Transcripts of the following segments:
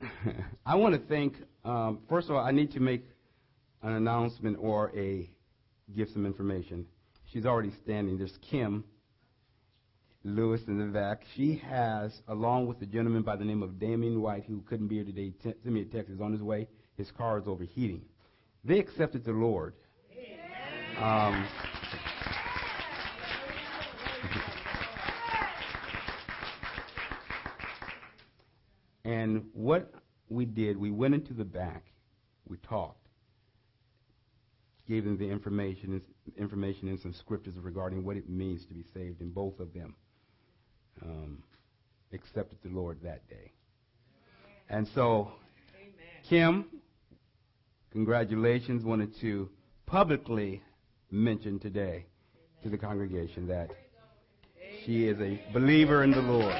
I want to thank, um, first of all, I need to make an announcement or a give some information. She's already standing. There's Kim Lewis in the back. She has, along with a gentleman by the name of Damien White, who couldn't be here today, t- sent me a text. He's on his way. His car is overheating. They accepted the Lord. Um, what we did, we went into the back, we talked, gave them the information, information and some scriptures regarding what it means to be saved, and both of them um, accepted the Lord that day. And so, Kim, congratulations. Wanted to publicly mention today to the congregation that she is a believer in the Lord.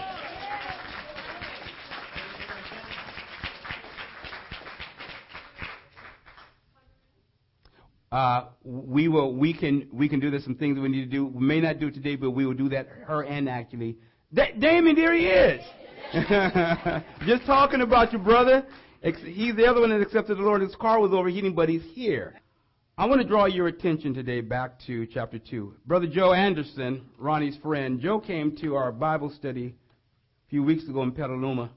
Uh, we will, we can, we can do this. Some things we need to do. We may not do it today, but we will do that. Her and actually, da- Damien, there he is. Just talking about your brother. He's the other one that accepted the Lord. His car was overheating, but he's here. I want to draw your attention today back to chapter 2. Brother Joe Anderson, Ronnie's friend, Joe came to our Bible study a few weeks ago in Petaluma,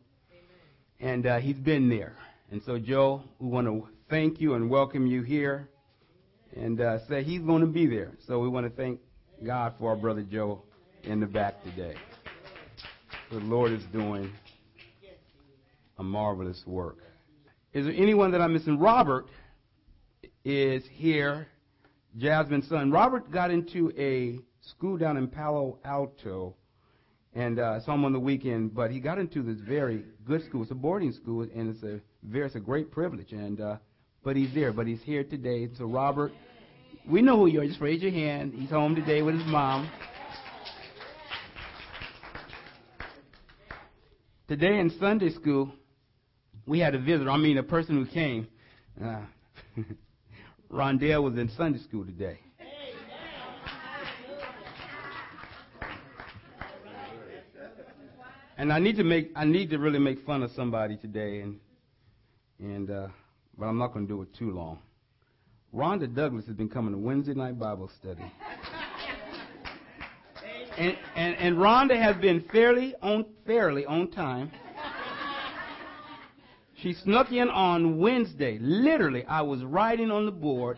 and uh, he's been there. And so, Joe, we want to thank you and welcome you here and uh, say he's going to be there. So we want to thank God for our brother Joe in the back today. The Lord is doing a marvelous work. Is there anyone that I'm missing? Robert is here, Jasmine's son. Robert got into a school down in Palo Alto, and uh, saw him on the weekend. But he got into this very good school. It's a boarding school, and it's a very, it's a great privilege. And uh, but he's there. But he's here today. So Robert, we know who you are. Just raise your hand. He's home today with his mom. Today in Sunday school, we had a visitor. I mean, a person who came. Uh, Rondell was in Sunday school today. And I need to make I need to really make fun of somebody today and and uh, but I'm not going to do it too long. Rhonda Douglas has been coming to Wednesday night Bible study. And, and, and Rhonda has been fairly on fairly on time. She snuck in on Wednesday. Literally, I was writing on the board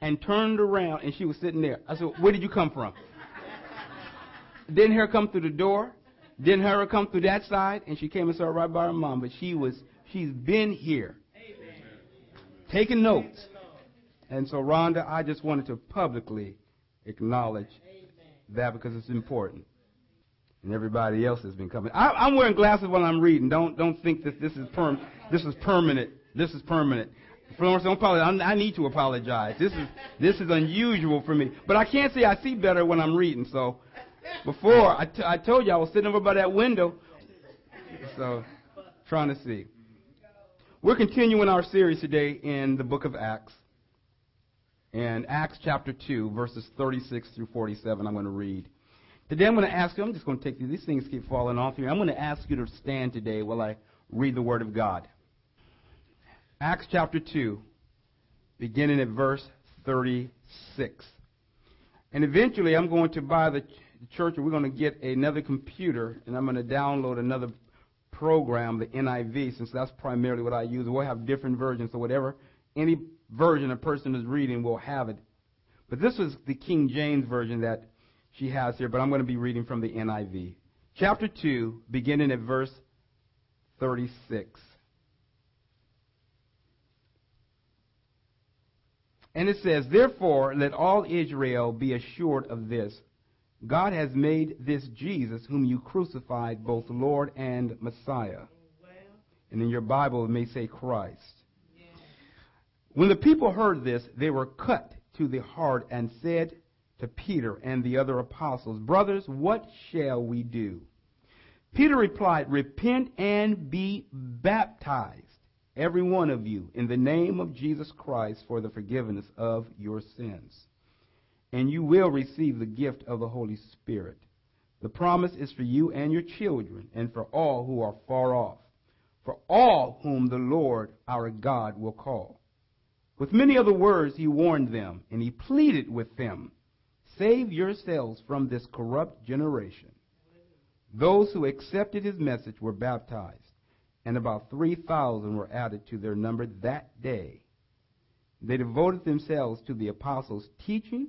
and turned around and she was sitting there. I said, Where did you come from? Didn't her come through the door. Didn't her come through that side. And she came and sat right by her mom. But she was, she's been here. Taking notes. And so, Rhonda, I just wanted to publicly acknowledge that because it's important. And everybody else has been coming. I, am wearing glasses while I'm reading. Don't don't think that this is perm. This is permanent. This is permanent. Florence, don't apologize. I need to apologize. This is this is unusual for me. But I can't say I see better when I'm reading. So before I, t- I told you I was sitting over by that window. So trying to see. We're continuing our series today in the book of Acts. And Acts chapter 2, verses 36 through 47, I'm going to read. Today I'm going to ask you, I'm just going to take these, these things keep falling off here. I'm going to ask you to stand today while I read the Word of God. Acts chapter 2, beginning at verse 36. And eventually I'm going to buy the church we're going to get another computer and I'm going to download another program, the NIV, since that's primarily what I use. We'll have different versions, so whatever any version a person is reading will have it. But this is the King James version that she has here, but I'm going to be reading from the NIV. Chapter 2, beginning at verse 36. And it says, Therefore, let all Israel be assured of this. God has made this Jesus, whom you crucified, both Lord and Messiah. And in your Bible, it may say Christ. When the people heard this, they were cut to the heart and said to Peter and the other apostles, Brothers, what shall we do? Peter replied, Repent and be baptized, every one of you, in the name of Jesus Christ for the forgiveness of your sins. And you will receive the gift of the Holy Spirit. The promise is for you and your children, and for all who are far off for all whom the Lord our God will call. With many other words he warned them, and he pleaded with them, Save yourselves from this corrupt generation. Those who accepted his message were baptized, and about 3,000 were added to their number that day. They devoted themselves to the apostles' teaching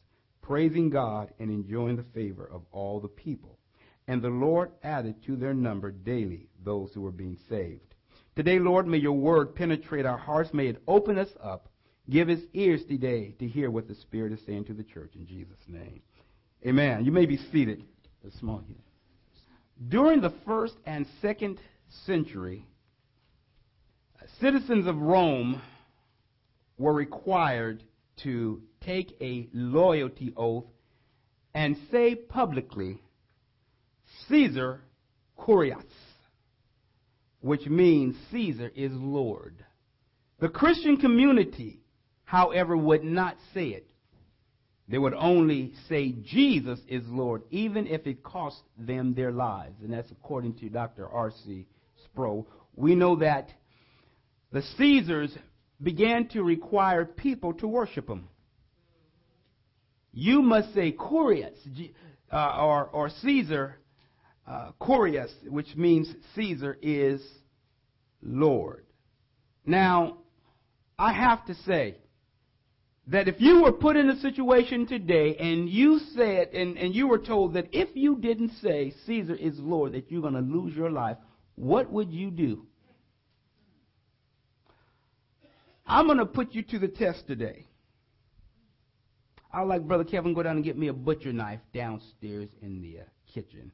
praising God and enjoying the favor of all the people. And the Lord added to their number daily those who were being saved. Today, Lord, may your word penetrate our hearts. May it open us up. Give us ears today to hear what the Spirit is saying to the church in Jesus' name. Amen. You may be seated. Small here. During the first and second century, citizens of Rome were required to take a loyalty oath and say publicly, Caesar Kurios, which means Caesar is Lord. The Christian community, however, would not say it. They would only say Jesus is Lord, even if it cost them their lives. And that's according to Dr. R.C. Sproul. We know that the Caesars began to require people to worship him. You must say Kurios, uh, or, or Caesar, uh, Kurios, which means Caesar is Lord. Now, I have to say that if you were put in a situation today and you said, and, and you were told that if you didn't say Caesar is Lord, that you're going to lose your life, what would you do? I'm going to put you to the test today. I'll like Brother Kevin go down and get me a butcher knife downstairs in the uh, kitchen.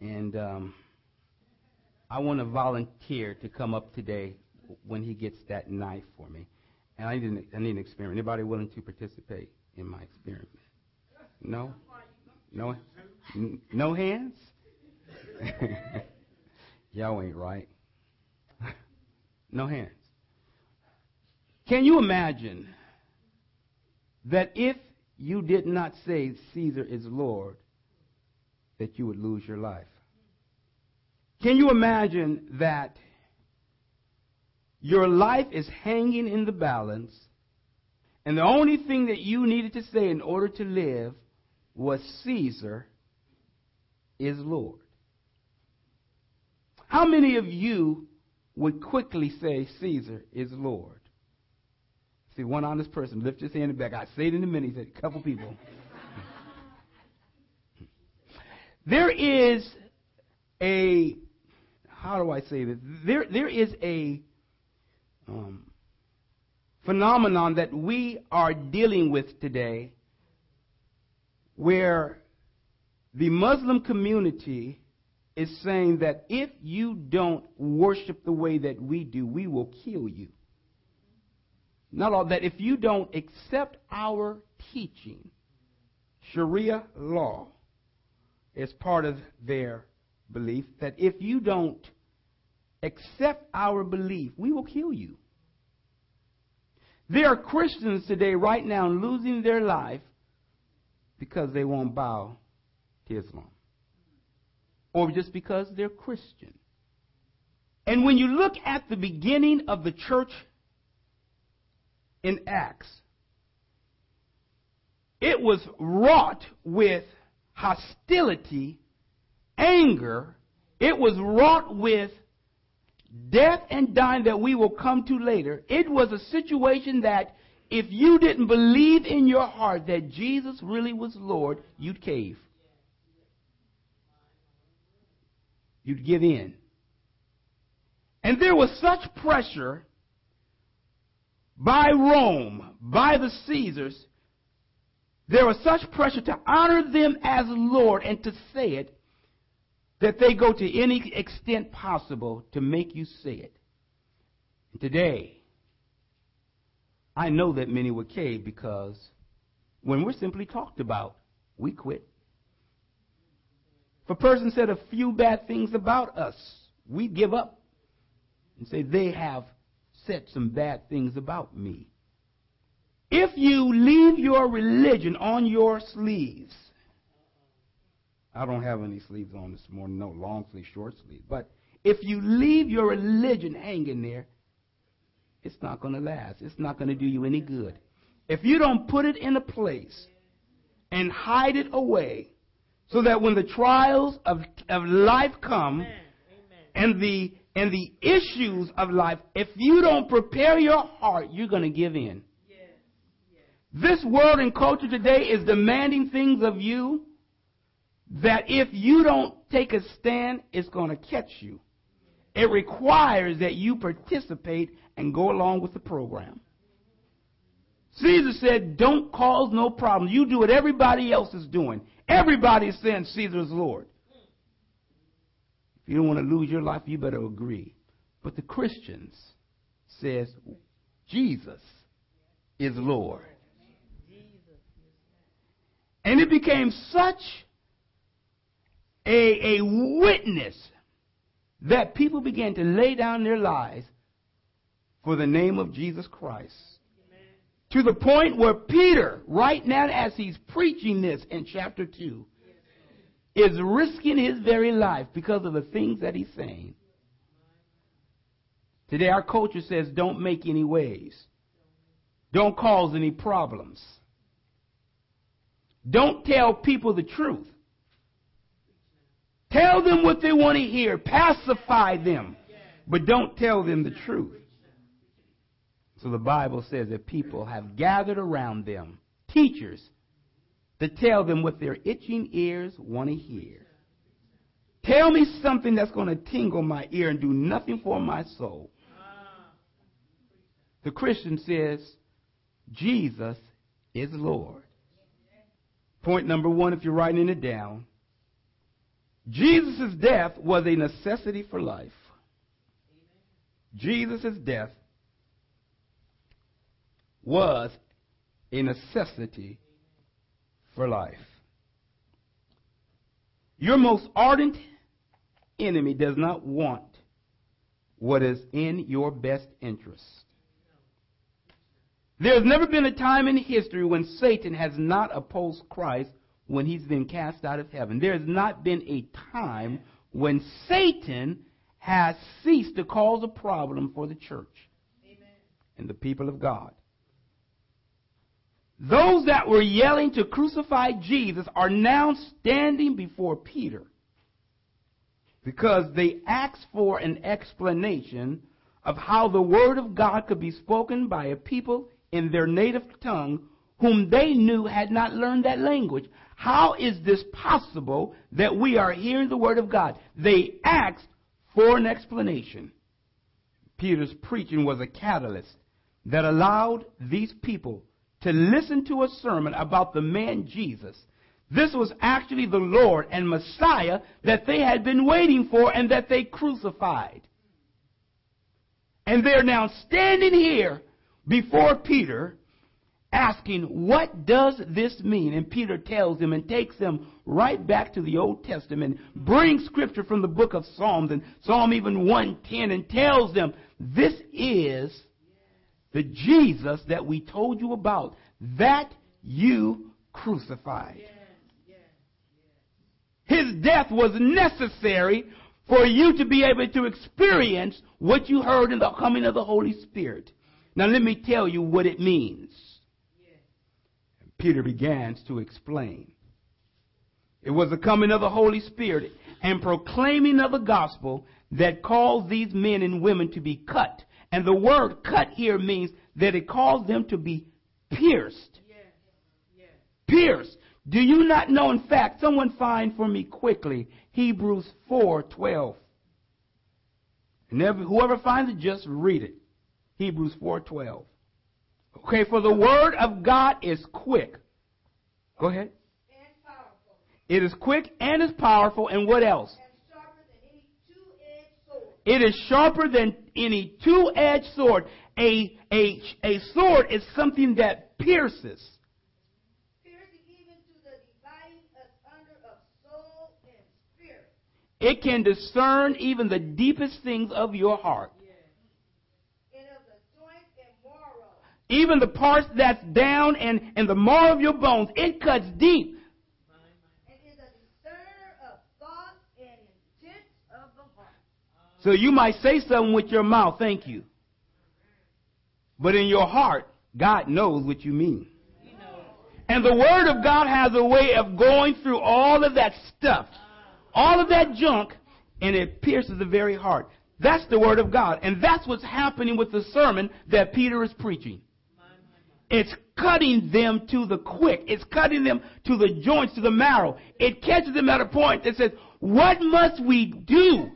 And um, I want to volunteer to come up today when he gets that knife for me. And I need an, I need an experiment. Anybody willing to participate in my experiment? No? No? No hands? Y'all ain't right. no hands. Can you imagine that if you did not say Caesar is Lord, that you would lose your life? Can you imagine that your life is hanging in the balance, and the only thing that you needed to say in order to live was Caesar is Lord? How many of you would quickly say Caesar is Lord? See, one honest person lift his hand back. I say it in a minute. He said, a couple people. there is a, how do I say this? There, there is a um, phenomenon that we are dealing with today where the Muslim community is saying that if you don't worship the way that we do, we will kill you. Not all that if you don't accept our teaching, Sharia law is part of their belief that if you don't accept our belief, we will kill you. There are Christians today, right now, losing their life because they won't bow to Islam. Or just because they're Christian. And when you look at the beginning of the church in Acts, it was wrought with hostility, anger, it was wrought with death and dying that we will come to later. It was a situation that if you didn't believe in your heart that Jesus really was Lord, you'd cave. You'd give in. And there was such pressure by Rome, by the Caesars, there was such pressure to honor them as Lord and to say it that they go to any extent possible to make you say it. And Today, I know that many would cave because when we're simply talked about, we quit. If a person said a few bad things about us, we give up and say they have said some bad things about me. If you leave your religion on your sleeves, I don't have any sleeves on this morning, no long sleeve, short sleeve, but if you leave your religion hanging there, it's not going to last. It's not going to do you any good. If you don't put it in a place and hide it away so that when the trials of, of life come Amen. and the and the issues of life, if you don't prepare your heart, you're going to give in. Yes. Yes. This world and culture today is demanding things of you that if you don't take a stand, it's going to catch you. It requires that you participate and go along with the program. Caesar said, Don't cause no problem. You do what everybody else is doing. Everybody is saying Caesar is Lord. If you don't want to lose your life, you better agree. But the Christians says Jesus is Lord. And it became such a, a witness that people began to lay down their lives for the name of Jesus Christ. Amen. To the point where Peter, right now as he's preaching this in chapter 2, is risking his very life because of the things that he's saying. Today, our culture says don't make any waves, don't cause any problems, don't tell people the truth. Tell them what they want to hear, pacify them, but don't tell them the truth. So the Bible says that people have gathered around them, teachers, to tell them what their itching ears want to hear. Tell me something that's going to tingle my ear and do nothing for my soul. The Christian says, Jesus is Lord. Point number one, if you're writing it down, Jesus' death was a necessity for life. Jesus' death was a necessity for life. Your most ardent enemy does not want what is in your best interest. There's never been a time in history when Satan has not opposed Christ when he's been cast out of heaven. There has not been a time when Satan has ceased to cause a problem for the church Amen. and the people of God. Those that were yelling to crucify Jesus are now standing before Peter because they asked for an explanation of how the Word of God could be spoken by a people in their native tongue whom they knew had not learned that language. How is this possible that we are hearing the Word of God? They asked for an explanation. Peter's preaching was a catalyst that allowed these people to listen to a sermon about the man Jesus. This was actually the Lord and Messiah that they had been waiting for and that they crucified. And they're now standing here before Peter asking, What does this mean? And Peter tells them and takes them right back to the Old Testament, brings scripture from the book of Psalms and Psalm even 110 and tells them, This is the Jesus that we told you about, that you crucified. His death was necessary for you to be able to experience what you heard in the coming of the Holy Spirit. Now let me tell you what it means. Peter begins to explain. It was the coming of the Holy Spirit and proclaiming of the gospel that caused these men and women to be cut and the word cut here means that it caused them to be pierced. Pierced. Do you not know, in fact, someone find for me quickly Hebrews 4.12. And every, whoever finds it, just read it. Hebrews 4.12. Okay, for the word of God is quick. Go ahead. It is quick and is powerful, and what else? And it is sharper than any two-edged sword. A, a, a sword is something that pierces. piercing even to the dividing asunder of soul and spirit, It can discern even the deepest things of your heart. and of the joint and marrow, Even the parts that's down and, and the marrow of your bones. It cuts deep. and is a discerner of thoughts and intents of the heart. So you might say something with your mouth, thank you. But in your heart, God knows what you mean. And the Word of God has a way of going through all of that stuff, all of that junk, and it pierces the very heart. That's the Word of God. And that's what's happening with the sermon that Peter is preaching. It's cutting them to the quick. It's cutting them to the joints, to the marrow. It catches them at a point that says, what must we do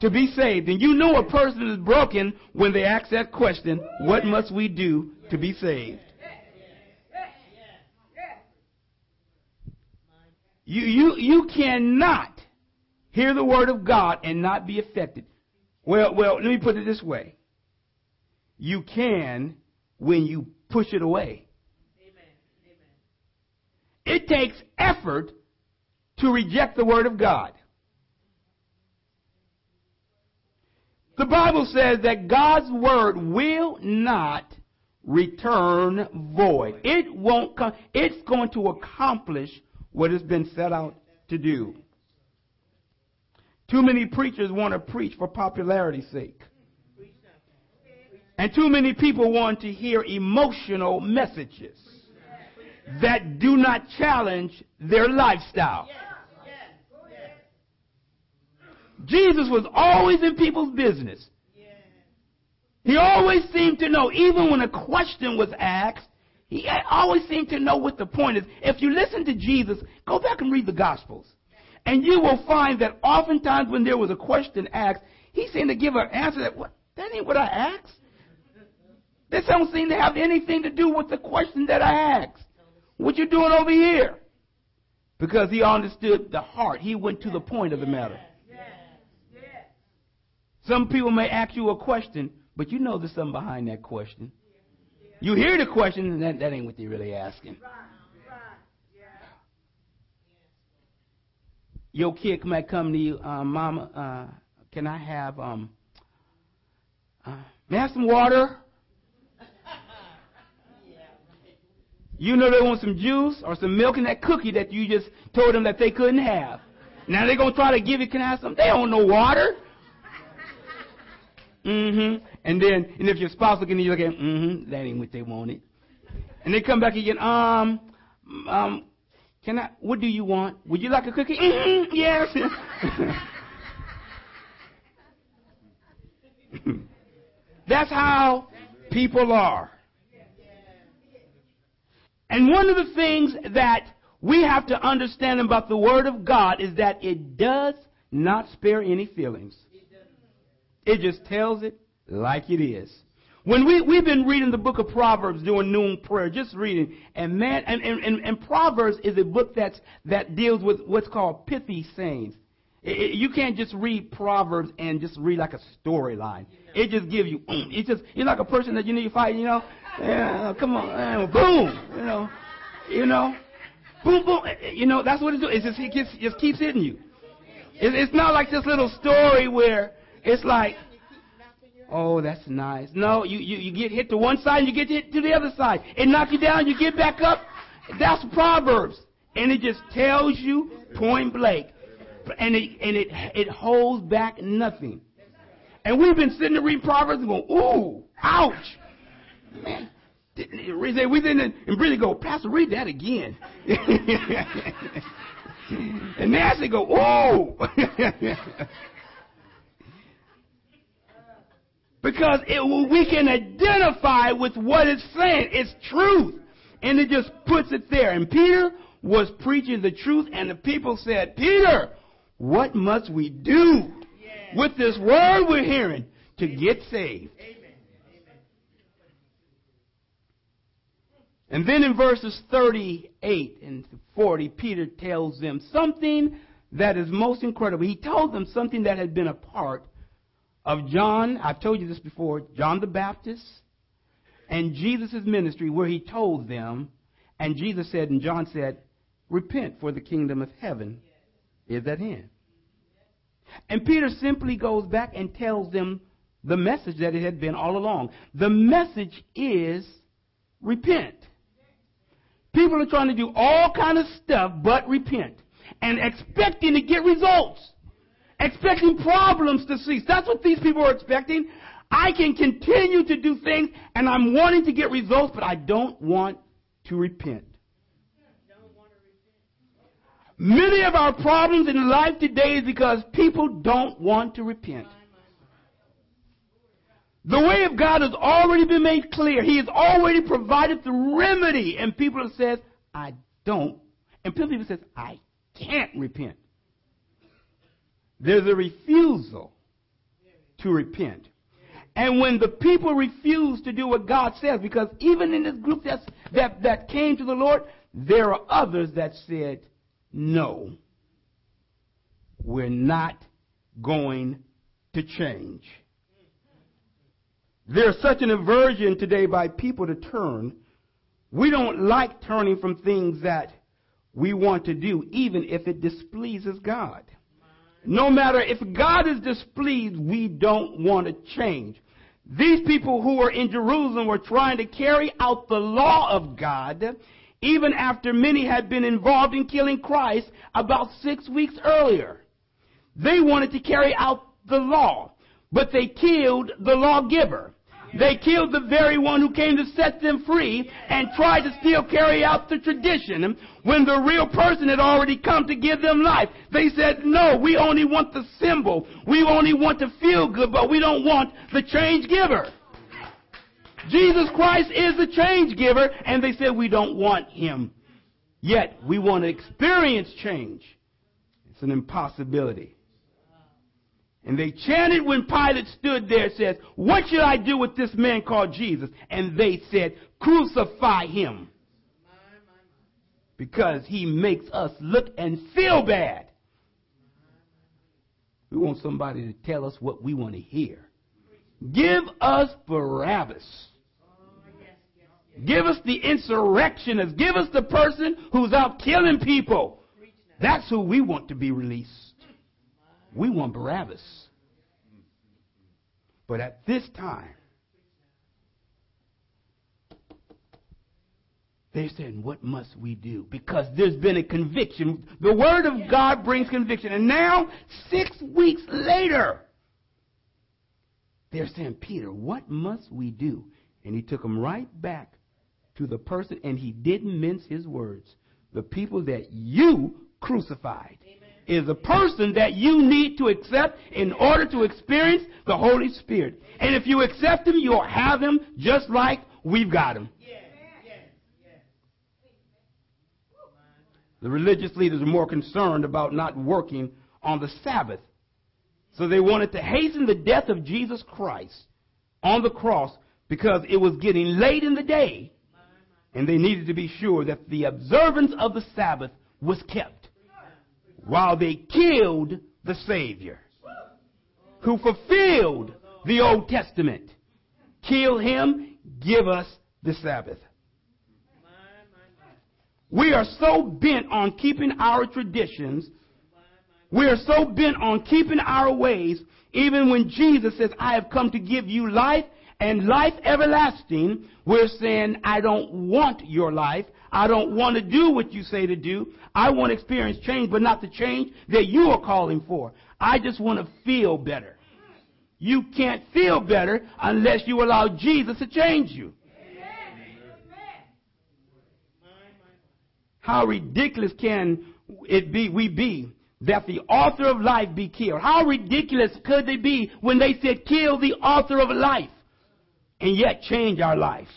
to be saved? And you know a person is broken when they ask that question, what must we do to be saved? You, you, you cannot hear the word of God and not be affected. Well, well, let me put it this way. You can when you push it away. It takes effort to reject the word of God. The Bible says that God's word will not return void. It won't come, it's going to accomplish what it's been set out to do. Too many preachers want to preach for popularity's sake. And too many people want to hear emotional messages that do not challenge their lifestyle. Jesus was always in people's business. He always seemed to know, even when a question was asked, he always seemed to know what the point is. If you listen to Jesus, go back and read the Gospels. And you will find that oftentimes when there was a question asked, he seemed to give an answer that, what, that ain't what I asked. This don't seem to have anything to do with the question that I asked. What you doing over here? Because he understood the heart. He went to the point of the matter. Some people may ask you a question, but you know there's something behind that question. You hear the question, and that, that ain't what they're really asking. Your kid might come to you, uh, Mama, uh, can I have, um, uh, may I have some water? You know they want some juice or some milk in that cookie that you just told them that they couldn't have. Now they're gonna try to give you, can I have some? They don't know water. Mm-hmm. And then, and if your spouse looking at you, looking, mm-hmm, that ain't what they wanted. And they come back again, um, um, can I, what do you want? Would you like a cookie? Mm-hmm, yes. That's how people are. And one of the things that we have to understand about the Word of God is that it does not spare any feelings. It just tells it like it is. When we, we've been reading the book of Proverbs doing noon prayer, just reading, and man, and, and, and, and Proverbs is a book that's, that deals with what's called pithy sayings. It, it, you can't just read Proverbs and just read like a storyline. It just gives you, mm, it just, you're like a person that you need to fight, you know, yeah, come on, boom, you know, you know, boom, boom, you know, that's what it does. It just, it just, just keeps hitting you. It, it's not like this little story where it's like, Oh, that's nice. No, you, you, you get hit to one side you get hit to the other side. It knocks you down, you get back up. That's Proverbs. And it just tells you point blank. And it, and it, it holds back nothing. And we've been sitting there reading Proverbs and going, ooh, ouch. Man. We didn't, and really go, Pastor, read that again. and Nancy go, ooh. Because it, we can identify with what it's saying. It's truth. And it just puts it there. And Peter was preaching the truth, and the people said, Peter, what must we do with this word we're hearing to get saved? And then in verses 38 and 40, Peter tells them something that is most incredible. He told them something that had been a part of John, I've told you this before, John the Baptist, and Jesus' ministry where he told them, and Jesus said, and John said, repent for the kingdom of heaven is at hand. And Peter simply goes back and tells them the message that it had been all along. The message is repent. People are trying to do all kind of stuff but repent and expecting to get results. Expecting problems to cease. That's what these people are expecting. I can continue to do things and I'm wanting to get results, but I don't want to repent. Many of our problems in life today is because people don't want to repent. The way of God has already been made clear. He has already provided the remedy. And people have said, I don't. And people say, I can't repent. There's a refusal to repent. And when the people refuse to do what God says, because even in this group that, that came to the Lord, there are others that said, no, we're not going to change. There's such an aversion today by people to turn. We don't like turning from things that we want to do, even if it displeases God. No matter if God is displeased, we don't want to change. These people who were in Jerusalem were trying to carry out the law of God even after many had been involved in killing Christ about six weeks earlier. They wanted to carry out the law, but they killed the lawgiver. They killed the very one who came to set them free and tried to still carry out the tradition when the real person had already come to give them life. They said, no, we only want the symbol. We only want to feel good, but we don't want the change giver. Jesus Christ is the change giver, and they said we don't want him. Yet we want to experience change. It's an impossibility. And they chanted when Pilate stood there said, What should I do with this man called Jesus? And they said, Crucify him. Because he makes us look and feel bad. We want somebody to tell us what we want to hear. Give us Barabbas. Give us the insurrectionists. Give us the person who's out killing people. That's who we want to be released. We want Barabbas. But at this time, they're saying, What must we do? Because there's been a conviction. The Word of God brings conviction. And now, six weeks later, they're saying, Peter, what must we do? And he took them right back to the person, and he didn't mince his words. The people that you crucified Amen. Is a person that you need to accept in order to experience the Holy Spirit. And if you accept him, you'll have him just like we've got him. The religious leaders are more concerned about not working on the Sabbath. So they wanted to hasten the death of Jesus Christ on the cross because it was getting late in the day and they needed to be sure that the observance of the Sabbath was kept while they killed the Savior who fulfilled the Old Testament. Kill him, give us the Sabbath. We are so bent on keeping our traditions. We are so bent on keeping our ways, even when Jesus says, I have come to give you life and life everlasting, we're saying, I don't want your life. I don't want to do what you say to do. I want to experience change, but not the change that you are calling for. I just want to feel better. You can't feel better unless you allow Jesus to change you. How ridiculous can it be, we be, that the author of life be killed? How ridiculous could they be when they said kill the author of life? and yet change our life.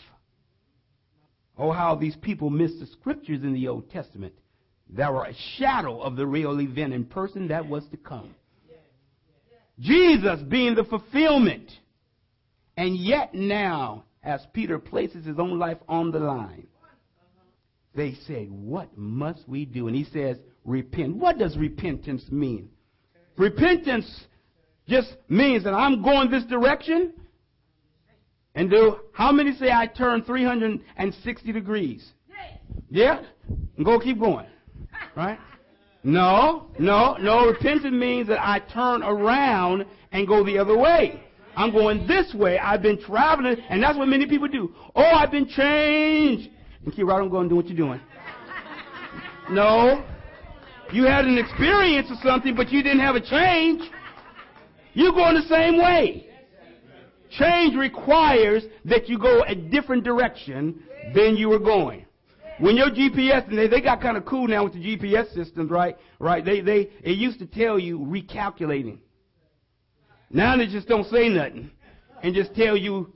Oh, how these people missed the scriptures in the Old Testament that were a shadow of the real event in person that was to come. Jesus being the fulfillment. And yet now, as Peter places his own life on the line, they say, What must we do? And he says, Repent. What does repentance mean? Repentance just means that I'm going this direction. And do how many say I turn 360 degrees? Yeah? Go keep going. Right? No, no, no. Repentance means that I turn around and go the other way. I'm going this way. I've been traveling, and that's what many people do. Oh, I've been changed. And keep right on going, do what you're doing. No. You had an experience or something, but you didn't have a change. You're going the same way. Change requires that you go a different direction than you were going. When your GPS, and they, they got kind of cool now with the GPS systems, right? Right? They, they, it used to tell you recalculating. Now they just don't say nothing and just tell you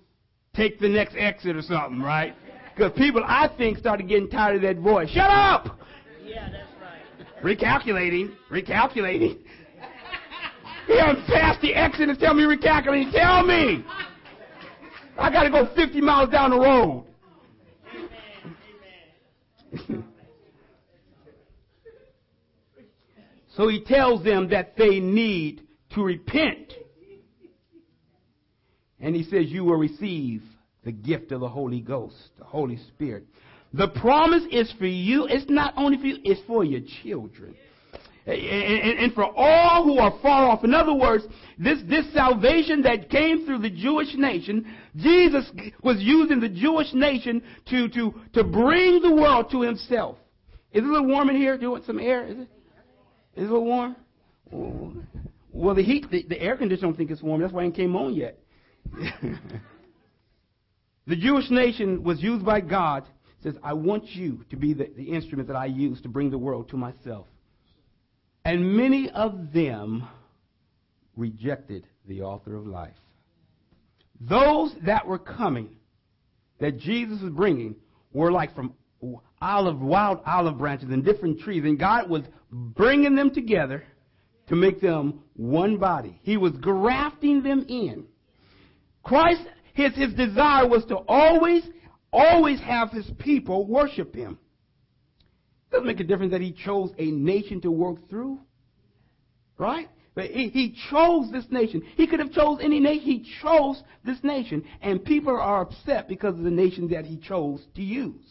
take the next exit or something, right? Because people, I think, started getting tired of that voice. Shut up! Yeah, that's right. Recalculating, recalculating. He I'm past the exit and tell me recalculating. Tell me! I got to go 50 miles down the road. so he tells them that they need to repent. And he says, You will receive the gift of the Holy Ghost, the Holy Spirit. The promise is for you. It's not only for you, it's for your children. And, for all who are far off. In other words, this, this salvation that came through the Jewish nation, Jesus was using the Jewish nation to, to, to bring the world to himself. Is it a little warm in here? Do you want some air? Is it? Is it a little warm? Well, the heat, the, the air conditioner don't think it's warm. That's why it came on yet. the Jewish nation was used by God. Says, I want you to be the, the instrument that I use to bring the world to myself. And many of them rejected the author of life. Those that were coming, that Jesus was bringing, were like from olive, wild olive branches and different trees. And God was bringing them together to make them one body. He was grafting them in. Christ, his, his desire was to always, always have his people worship him. Doesn't make a difference that he chose a nation to work through. Right? But he, chose this nation. He could have chose any nation. He chose this nation. And people are upset because of the nation that he chose to use.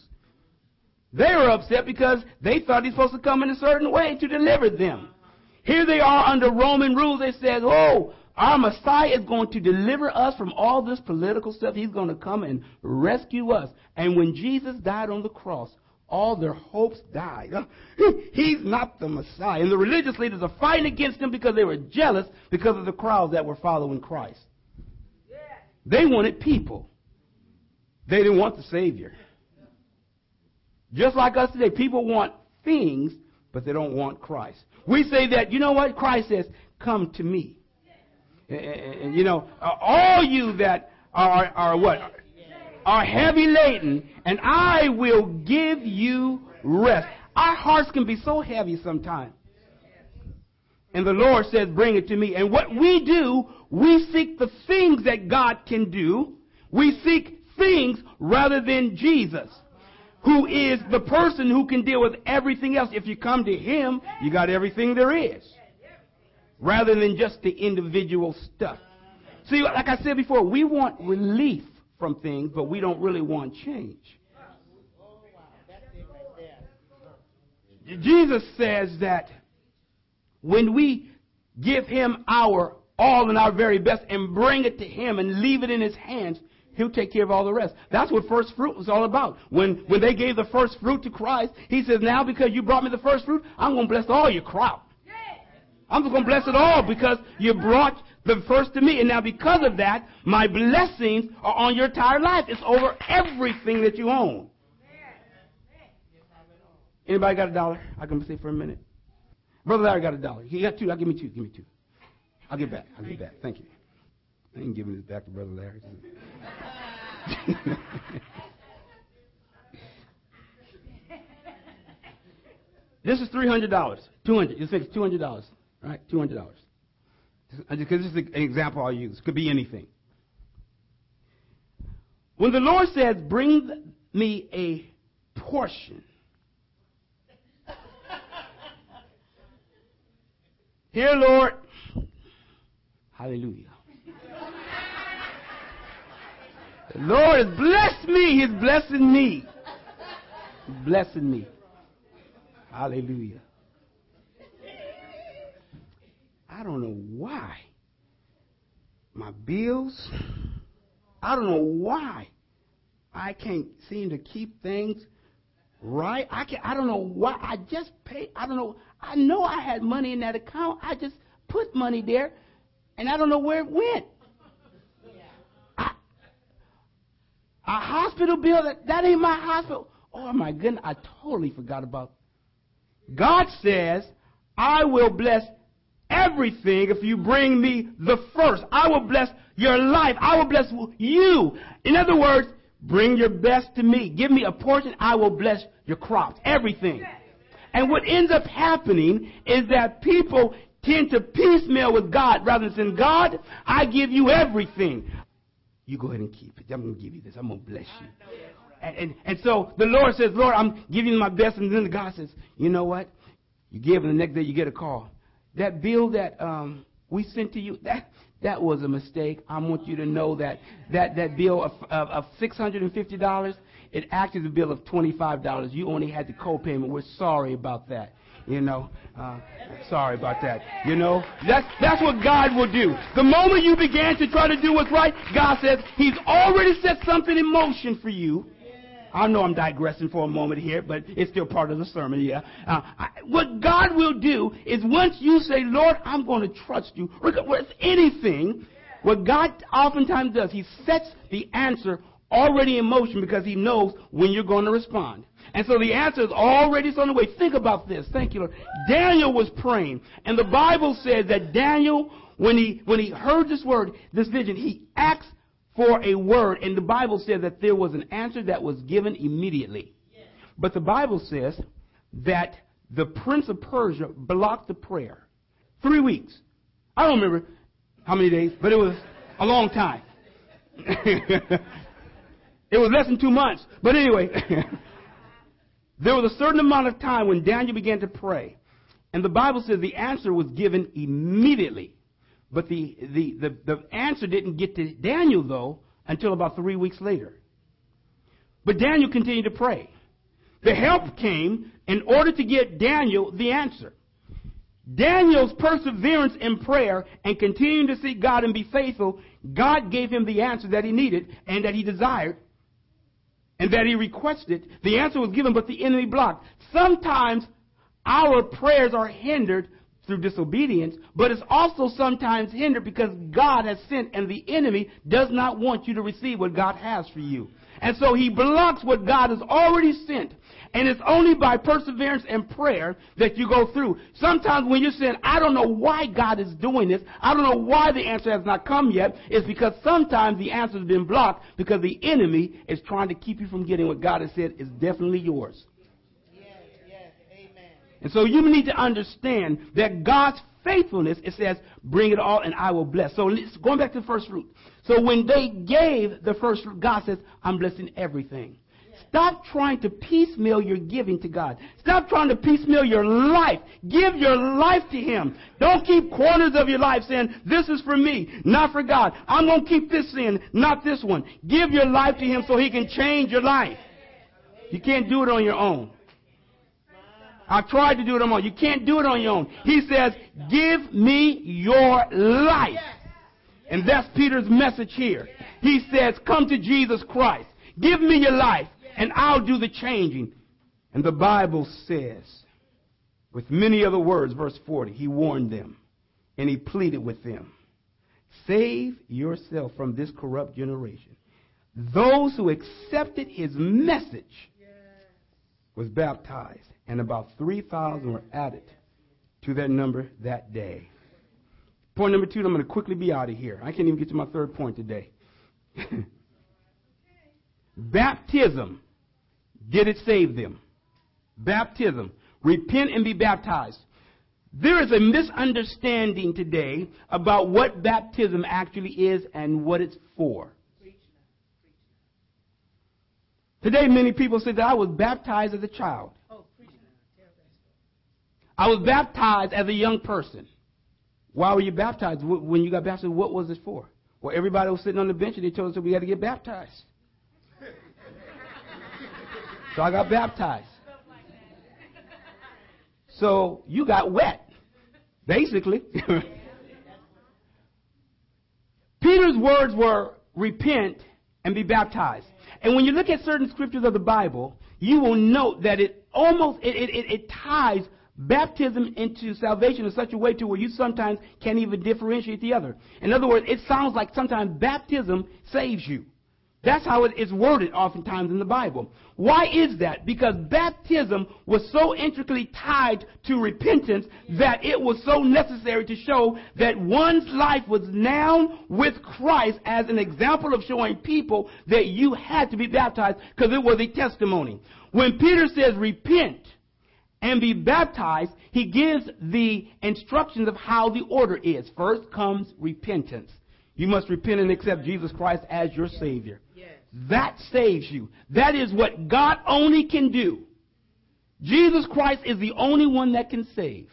They were upset because they thought he's supposed to come in a certain way to deliver them. Here they are under Roman rule. They said, oh, our Messiah is going to deliver us from all this political stuff. He's going to come and rescue us. And when Jesus died on the cross, all their hopes died. Uh, he's not the Messiah. And the religious leaders are fighting against him because they were jealous because of the crowds that were following Christ. They wanted people. They didn't want the Savior. Just like us today, people want things, but they don't want Christ. We say that, you know what? Christ says, come to me. And, and, and you know, uh, all you that are, are what? Are heavy laden, and I will give you rest. Our hearts can be so heavy sometimes. And the Lord says, bring it to me. And what we do, we seek the things that God can do. We seek things rather than Jesus, who is the person who can deal with everything else. If you come to Him, you got everything there is. Rather than just the individual stuff. See, like I said before, we want relief from things, but we don't really want change. Jesus says that when we give him our all and our very best and bring it to him and leave it in his hands, he'll take care of all the rest. That's what first fruit was all about. When, when they gave the first fruit to Christ, he says, now because you brought me the first fruit, I'm going to bless all your crop. I'm going to bless it all because you brought the first to me. And now because of that, my blessings are on your entire life. It's over everything that you own. Anybody got a dollar? I can say for a minute. Brother Larry got a dollar. He got two. I'll give me two. Give me two. I'll get back. I'll get back. Thank you. I ain't giving this back to Brother Larry. this is three hundred dollars. Two hundred. Just say two hundred dollars. Right? Two hundred dollars. Because this is an example I'll use. Could be anything. When the Lord says, Bring me a portion. Here, Lord, Hallelujah. The Lord has blessed me. He's blessing me. He's blessing me. Hallelujah. I don't know why. My bills, I don't know why I can't seem to keep things right. I can I don't know why I just pay I don't know I know I had money in that account. I just put money there and I don't know where it went. A hospital bill that, that ain't my hospital. Oh my goodness, I totally forgot about. God says, I will bless everything if you bring me the first. I will bless your life. I will bless you. In other words, bring your best to me. Give me a portion. I will bless your crops. Everything. And what ends up happening is that people tend to piecemeal with God rather than saying, God, I give you everything. You go ahead and keep it. I'm going to give you this. I'm going to bless you. And, and, and so the Lord says, Lord, I'm giving you my best. And then the God says, you know what? You give, and the next day you get a call. That bill that um, we sent to you, that that was a mistake. I want you to know that that, that bill of, of, of $650, it acted a bill of $25. You only had the co-payment. We're sorry about that. You know, uh, sorry about that. You know, that's that's what God will do. The moment you began to try to do what's right, God says He's already set something in motion for you I know I'm digressing for a moment here, but it's still part of the sermon, yeah. Uh, I, what God will do is once you say, Lord, I'm going to trust you, with anything, what God oftentimes does, He sets the answer already in motion because He knows when you're going to respond. And so the answer is already on the way. Think about this. Thank you, Lord. Daniel was praying, and the Bible says that Daniel, when he when he heard this word, this vision, he asked for a word, and the Bible says that there was an answer that was given immediately. But the Bible says that the prince of Persia blocked the prayer. Three weeks. I don't remember how many days, but it was a long time. it was less than two months. But anyway, there was a certain amount of time when Daniel began to pray. And the Bible says the answer was given immediately. But the, the, the, the answer didn't get to Daniel, though, until about three weeks later. But Daniel continued to pray. The help came in order to get Daniel the answer. Daniel's perseverance in prayer and continuing to seek God and be faithful, God gave him the answer that he needed and that he desired and that he requested. The answer was given, but the enemy blocked. Sometimes our prayers are hindered through disobedience, but it's also sometimes hindered because God has sent and the enemy does not want you to receive what God has for you. And so he blocks what God has already sent. And it's only by perseverance and prayer that you go through. Sometimes when you're saying, I don't know why God is doing this, I don't know why the answer has not come yet, it's because sometimes the answer has been blocked because the enemy is trying to keep you from getting what God has said is definitely yours. And so you need to understand that God's faithfulness, it says, bring it all and I will bless. So going back to the first fruit. So when they gave the first fruit, God says, I'm blessing everything. Stop trying to piecemeal your giving to God. Stop trying to piecemeal your life. Give your life to Him. Don't keep corners of your life saying, this is for me, not for God. I'm going to keep this sin, not this one. Give your life to Him so He can change your life. You can't do it on your own. I've tried to do it on my own. You can't do it on your own. He says, give me your life. And that's Peter's message here. He says, come to Jesus Christ. Give me your life and I'll do the changing. And the Bible says, with many other words, verse 40, he warned them and he pleaded with them. Save yourself from this corrupt generation. Those who accepted his message was baptized and about 3,000 were added to that number that day. Point number two, I'm going to quickly be out of here. I can't even get to my third point today. Baptism. Did it save them? Baptism. Repent and be baptized. There is a misunderstanding today about what baptism actually is and what it's for. Today, many people say that I was baptized as a child. I was baptized as a young person. Why were you baptized? When you got baptized, what was it for? Well, everybody was sitting on the bench and they told us that we had to get baptized. So I got baptized. So you got wet, basically. Peter's words were repent and be baptized. And when you look at certain scriptures of the Bible, you will note that it almost it, it, it, ties baptism into salvation in such a way to where you sometimes can't even differentiate the other. In other words, it sounds like sometimes baptism saves you. That's how it is worded oftentimes in the Bible. Why is that? Because baptism was so intricately tied to repentance that it was so necessary to show that one's life was now with Christ as an example of showing people that you had to be baptized because it was a testimony. When Peter says repent and be baptized, he gives the instructions of how the order is. First comes repentance. You must repent and accept Jesus Christ as your Savior. That saves you. That is what God only can do. Jesus Christ is the only one that can save.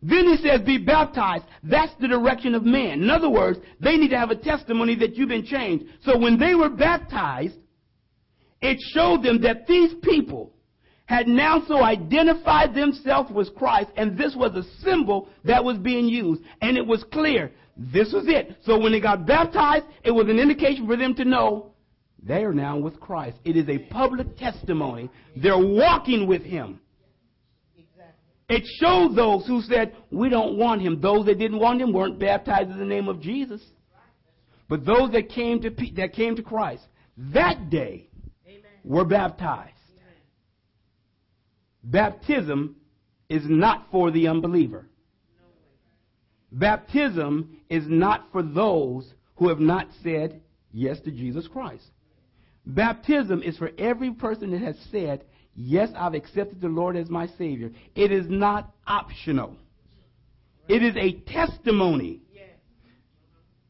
Then he says, be baptized. That's the direction of man. In other words, they need to have a testimony that you've been changed. So when they were baptized, it showed them that these people had now so identified themselves with Christ, and this was a symbol that was being used. And it was clear. This was it. So when they got baptized, it was an indication for them to know they are now with Christ. It is a public testimony. They're walking with Him. It showed those who said, We don't want Him. Those that didn't want Him weren't baptized in the name of Jesus. But those that came to, that came to Christ that day Amen. were baptized. Baptism is not for the unbeliever. Baptism is not for those who have not said yes to Jesus Christ. Baptism is for every person that has said, Yes, I've accepted the Lord as my Savior. It is not optional, it is a testimony.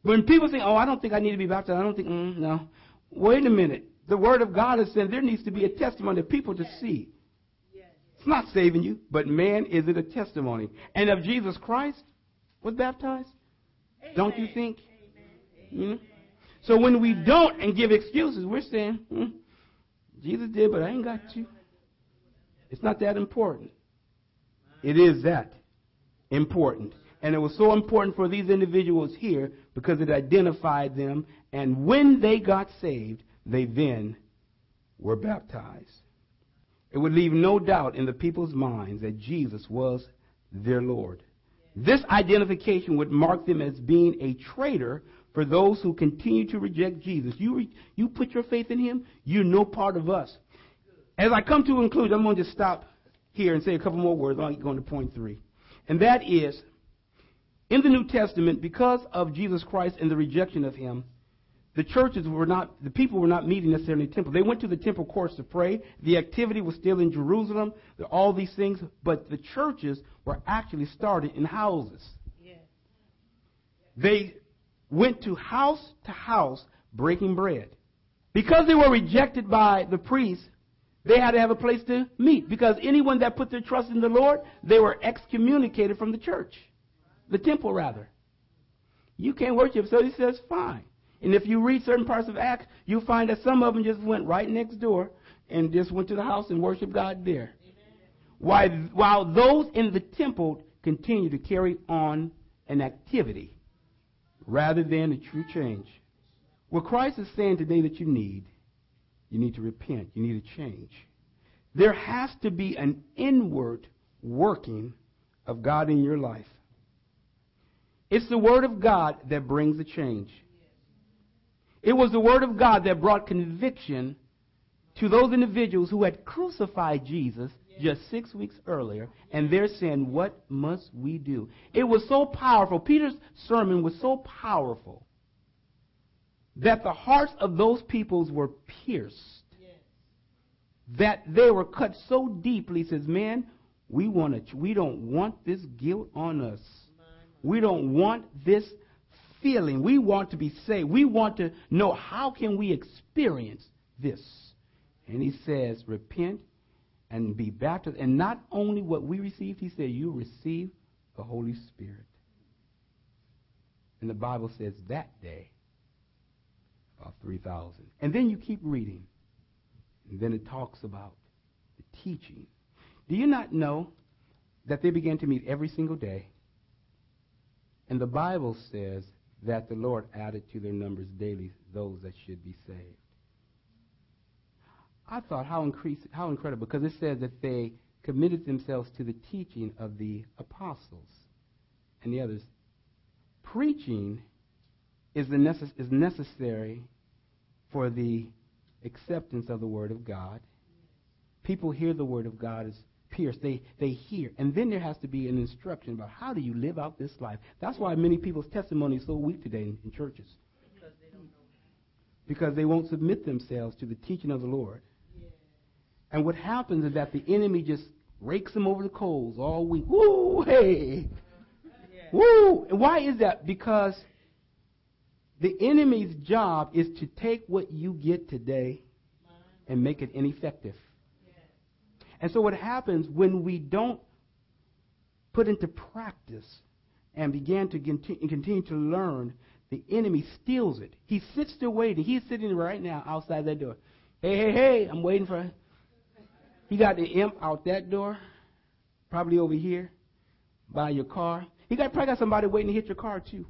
When people say, "Oh, I don't think I need to be baptized," I don't think, mm, no. Wait a minute. The Word of God has said there needs to be a testimony for people to see. It's not saving you, but man, is it a testimony? And if Jesus Christ was baptized, don't you think? Amen. You know? So when we don't and give excuses, we're saying, hmm, Jesus did, but I ain't got you. It's not that important. It is that important. And it was so important for these individuals here because it identified them. And when they got saved, they then were baptized. It would leave no doubt in the people's minds that Jesus was their Lord. This identification would mark them as being a traitor for those who continue to reject Jesus. You, re- you put your faith in Him, you're no part of us. As I come to a conclusion, I'm going to just stop here and say a couple more words. I'll go to point three. And that is, in the New Testament, because of Jesus Christ and the rejection of Him, the churches were not, the people were not meeting necessarily in the temple. They went to the temple courts to pray. The activity was still in Jerusalem, all these things, but the churches were actually started in houses. They went to house to house breaking bread. Because they were rejected by the priests, they had to have a place to meet. Because anyone that put their trust in the Lord, they were excommunicated from the church, the temple rather. You can't worship, so he says, fine. And if you read certain parts of Acts, you'll find that some of them just went right next door and just went to the house and worshiped God there. While, while those in the temple continue to carry on an activity rather than a true change. What Christ is saying today that you need, you need to repent, you need to change. There has to be an inward working of God in your life. It's the Word of God that brings the change. It was the Word of God that brought conviction to those individuals who had crucified Jesus just six weeks earlier, and they're saying, What must we do? It was so powerful. Peter's sermon was so powerful that the hearts of those peoples were pierced, that they were cut so deeply. He says, Man, we, want to, we don't want this guilt on us. We don't want this feeling. We want to be saved. We want to know how can we experience this. And he says, repent and be baptized. And not only what we received, he said, you receive the Holy Spirit. And the Bible says that day, about 3,000. And then you keep reading. And then it talks about the teaching. Do you not know that they began to meet every single day? And the Bible says that the Lord added to their numbers daily those that should be saved. I thought how, increase, how incredible, because it says that they committed themselves to the teaching of the apostles and the others. Preaching is, the necess- is necessary for the acceptance of the Word of God. People hear the Word of God as pierced. They, they hear. And then there has to be an instruction about how do you live out this life. That's why many people's testimony is so weak today in, in churches. Because they don't know. Because they won't submit themselves to the teaching of the Lord. And what happens is that the enemy just rakes them over the coals all week. Woo, hey, Yeah. woo. And why is that? Because the enemy's job is to take what you get today and make it ineffective. And so what happens when we don't put into practice and begin to continue to learn, the enemy steals it. He sits there waiting. He's sitting right now outside that door. Hey, hey, hey, I'm waiting for. He got the imp out that door, probably over here, by your car. He got probably got somebody waiting to hit your car too.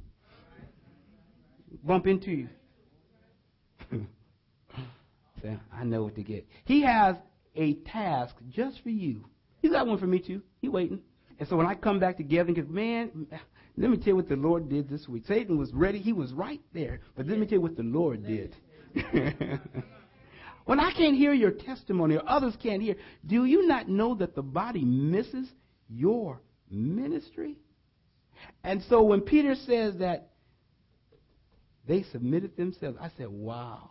Bump into you. Say, I know what to get. He has a task just for you. He's got one for me too. He waiting. And so when I come back together, because man, let me tell you what the Lord did this week. Satan was ready. He was right there. But let me tell you what the Lord did. when I can't hear your testimony or others can't hear, do you not know that the body misses your ministry? And so when Peter says that they submitted themselves, I said, wow.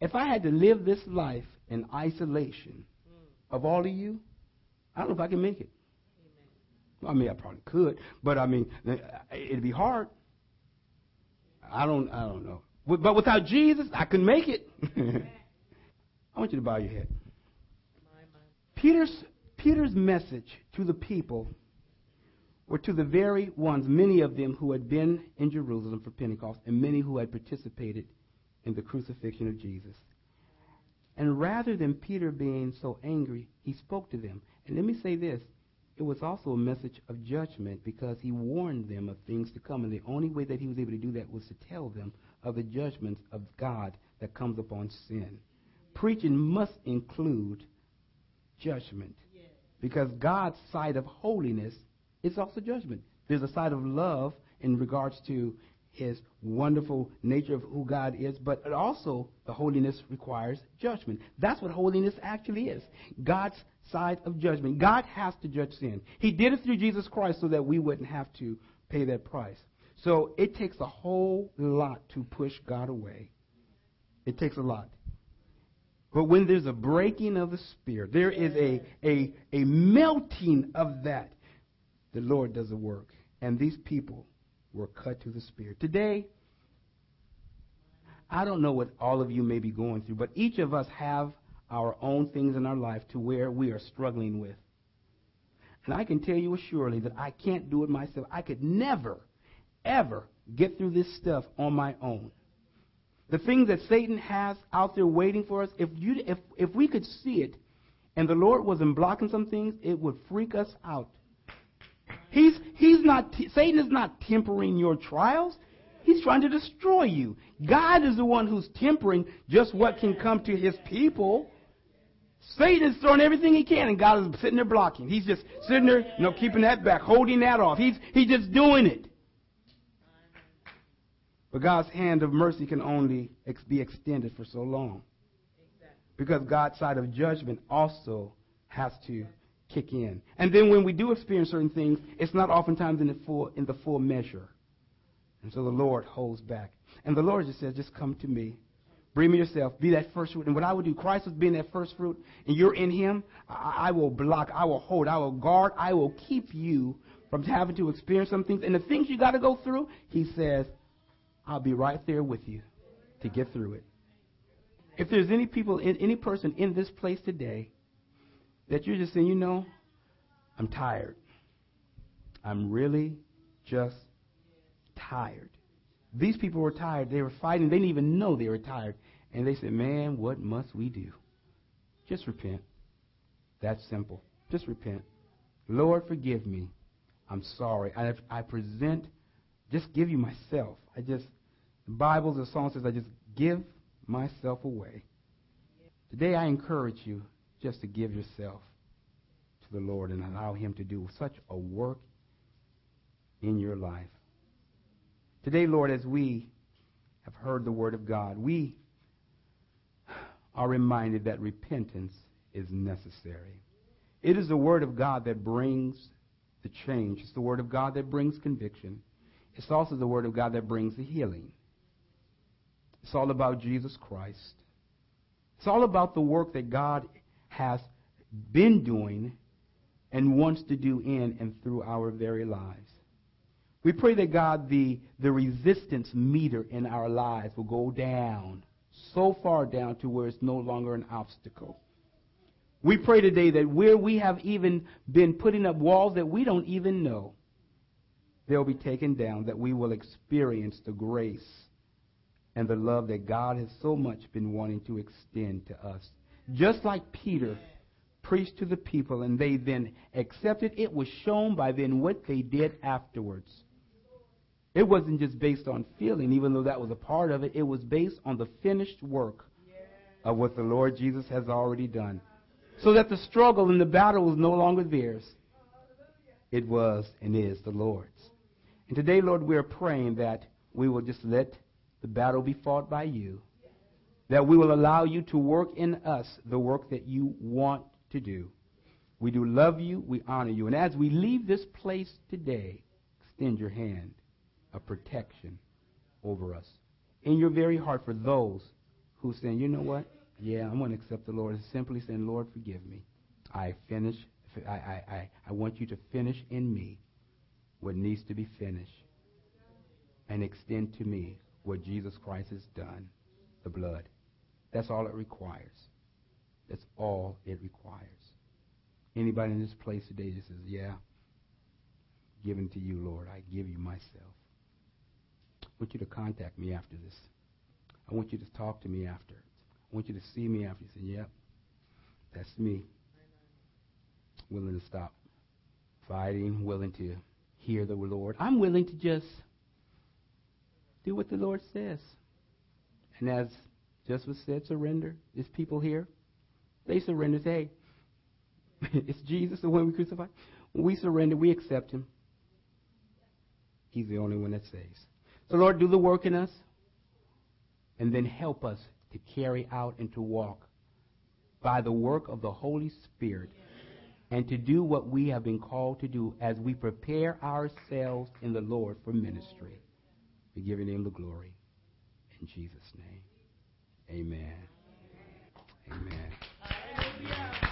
If I had to live this life in isolation of all of you, I don't know if I can make it. I mean, I probably could, but I mean, it'd be hard. I don't, I don't know. But without Jesus, I couldn't make it. I want you to bow your head. Peter's Peter's message to the people were to the very ones, many of them who had been in Jerusalem for Pentecost, and many who had participated in the crucifixion of Jesus. And rather than Peter being so angry, he spoke to them. And let me say this it was also a message of judgment because he warned them of things to come. And the only way that he was able to do that was to tell them of the judgments of God that comes upon sin. Preaching must include judgment because God's side of holiness is also judgment. There's a side of love in regards to his wonderful nature of who God is, but it also the holiness requires judgment. That's what holiness actually is. God's side of judgment. God has to judge sin. He did it through Jesus Christ so that we wouldn't have to pay that price. So it takes a whole lot to push God away. It takes a lot. But when there's a breaking of the spirit, there is a, a, a melting of that, the Lord does the work. And these people were cut to the spirit. Today, I don't know what all of you may be going through, but each of us have our own things in our life to where we are struggling with. And I can tell you assuredly that I can't do it myself. I could never, ever get through this stuff on my own. The things that Satan has out there waiting for us, if, you, if, if we could see it and the Lord wasn't blocking some things, it would freak us out. He's, he's not, Satan is not tempering your trials. He's trying to destroy you. God is the one who's tempering just what can come to his people. Satan is throwing everything he can, and God is sitting there blocking. He's just sitting there, you know, keeping that back, holding that off. He's, he's just doing it. But God's hand of mercy can only ex- be extended for so long. Because God's side of judgment also has to kick in. And then when we do experience certain things, it's not oftentimes in the full, in the full measure. And so the Lord holds back. And the Lord just says, just come to me. Bring me yourself. Be that first fruit. And what I would do, Christ was being that first fruit, and you're in him, I, I will block, I will hold, I will guard, I will keep you from having to experience some things. And the things you got to go through, he says, I'll be right there with you to get through it. If there's any people, any person in this place today that you're just saying, you know, I'm tired. I'm really just tired. These people were tired. They were fighting. They didn't even know they were tired. And they said, Man, what must we do? Just repent. That's simple. Just repent. Lord, forgive me. I'm sorry. I, I present, just give you myself. I just, the Bible, the song says, I just give myself away. Today I encourage you just to give yourself to the Lord and allow Him to do such a work in your life. Today, Lord, as we have heard the Word of God, we are reminded that repentance is necessary. It is the Word of God that brings the change. It's the Word of God that brings conviction. It's also the Word of God that brings the healing. It's all about Jesus Christ. It's all about the work that God has been doing and wants to do in and through our very lives. We pray that God, the, the resistance meter in our lives will go down, so far down to where it's no longer an obstacle. We pray today that where we have even been putting up walls that we don't even know, they'll be taken down, that we will experience the grace and the love that God has so much been wanting to extend to us. Just like Peter preached to the people and they then accepted, it was shown by then what they did afterwards. It wasn't just based on feeling, even though that was a part of it. It was based on the finished work of what the Lord Jesus has already done. So that the struggle and the battle was no longer theirs. It was and is the Lord's. And today, Lord, we are praying that we will just let the battle be fought by you. That we will allow you to work in us the work that you want to do. We do love you. We honor you. And as we leave this place today, extend your hand of protection over us. In your very heart for those who saying, you know what? Yeah, I'm going to accept the Lord. Simply saying, Lord, forgive me. I finish. I, I, I, I want you to finish in me what needs to be finished and extend to me what Jesus Christ has done, the blood. That's all it requires. That's all it requires. Anybody in this place today that says, yeah, given to you, Lord, I give you myself. I want you to contact me after this. I want you to talk to me after. I want you to see me after. You say, yep, that's me. Willing to stop fighting, willing to hear the Lord. I'm willing to just do what the Lord says. And as just was said, surrender. There's people here. They surrender. Say, hey, it's Jesus the one we crucified. When we surrender, we accept him. He's the only one that saves. So, Lord, do the work in us. And then help us to carry out and to walk by the work of the Holy Spirit and to do what we have been called to do as we prepare ourselves in the Lord for ministry. We give your name the glory. In Jesus' name. Amen. Amen. Amen.